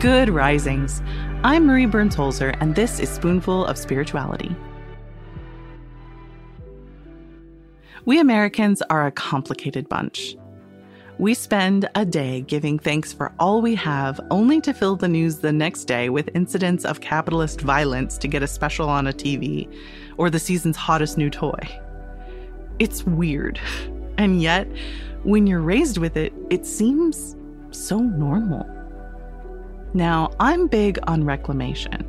Good risings. I'm Marie Burns Holzer, and this is Spoonful of Spirituality. We Americans are a complicated bunch. We spend a day giving thanks for all we have, only to fill the news the next day with incidents of capitalist violence to get a special on a TV or the season's hottest new toy. It's weird. And yet, when you're raised with it, it seems so normal. Now, I'm big on reclamation,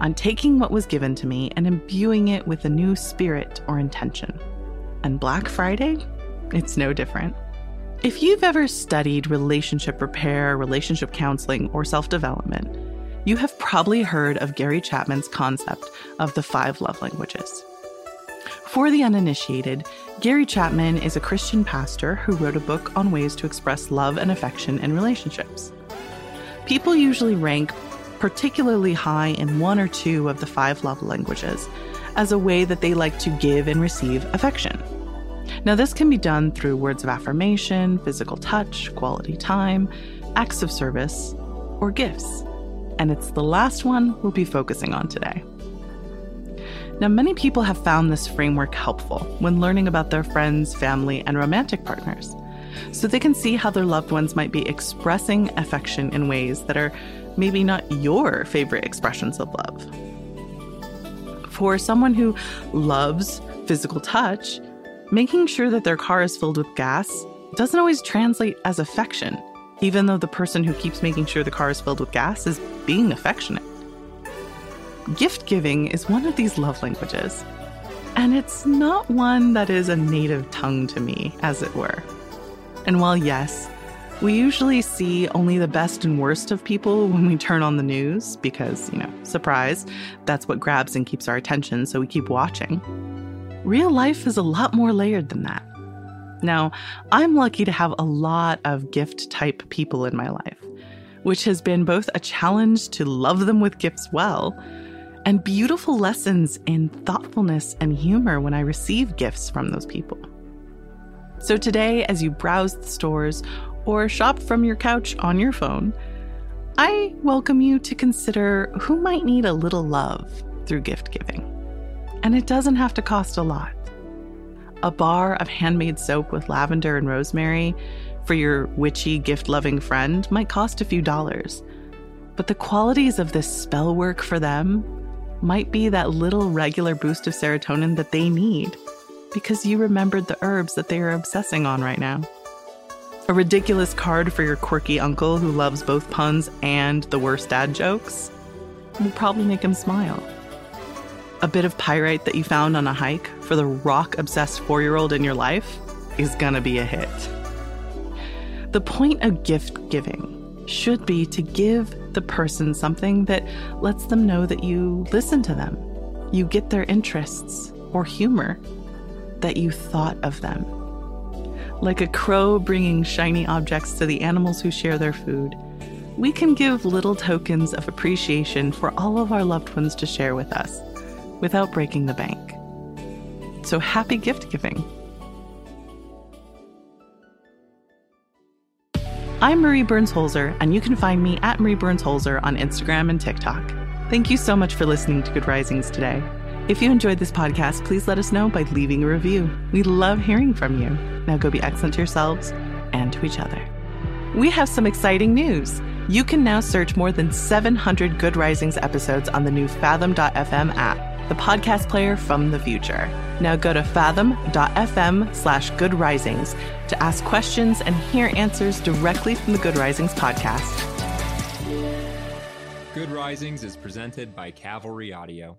on taking what was given to me and imbuing it with a new spirit or intention. And Black Friday? It's no different. If you've ever studied relationship repair, relationship counseling, or self development, you have probably heard of Gary Chapman's concept of the five love languages. For the uninitiated, Gary Chapman is a Christian pastor who wrote a book on ways to express love and affection in relationships. People usually rank particularly high in one or two of the five love languages as a way that they like to give and receive affection. Now, this can be done through words of affirmation, physical touch, quality time, acts of service, or gifts. And it's the last one we'll be focusing on today. Now, many people have found this framework helpful when learning about their friends, family, and romantic partners so they can see how their loved ones might be expressing affection in ways that are maybe not your favorite expressions of love. For someone who loves physical touch, making sure that their car is filled with gas doesn't always translate as affection, even though the person who keeps making sure the car is filled with gas is being affectionate. Gift giving is one of these love languages, and it's not one that is a native tongue to me, as it were. And while, yes, we usually see only the best and worst of people when we turn on the news because, you know, surprise, that's what grabs and keeps our attention, so we keep watching. Real life is a lot more layered than that. Now, I'm lucky to have a lot of gift type people in my life, which has been both a challenge to love them with gifts well and beautiful lessons in thoughtfulness and humor when I receive gifts from those people. So today, as you browse the stores or shop from your couch on your phone, I welcome you to consider who might need a little love through gift giving. And it doesn't have to cost a lot. A bar of handmade soap with lavender and rosemary for your witchy, gift loving friend might cost a few dollars. But the qualities of this spell work for them might be that little regular boost of serotonin that they need because you remembered the herbs that they are obsessing on right now. A ridiculous card for your quirky uncle who loves both puns and the worst dad jokes will probably make him smile. A bit of pyrite that you found on a hike for the rock obsessed four year old in your life is gonna be a hit. The point of gift giving should be to give the person something that lets them know that you listen to them, you get their interests or humor that you thought of them. Like a crow bringing shiny objects to the animals who share their food, we can give little tokens of appreciation for all of our loved ones to share with us without breaking the bank. So happy gift giving! I'm Marie Burns Holzer, and you can find me at Marie Burns Holzer on Instagram and TikTok. Thank you so much for listening to Good Risings today. If you enjoyed this podcast, please let us know by leaving a review. We love hearing from you. Now go be excellent to yourselves and to each other. We have some exciting news. You can now search more than 700 Good Risings episodes on the new Fathom.fm app, the podcast player from the future. Now go to fathom.fm slash good risings to ask questions and hear answers directly from the Good Risings podcast. Good Risings is presented by Cavalry Audio.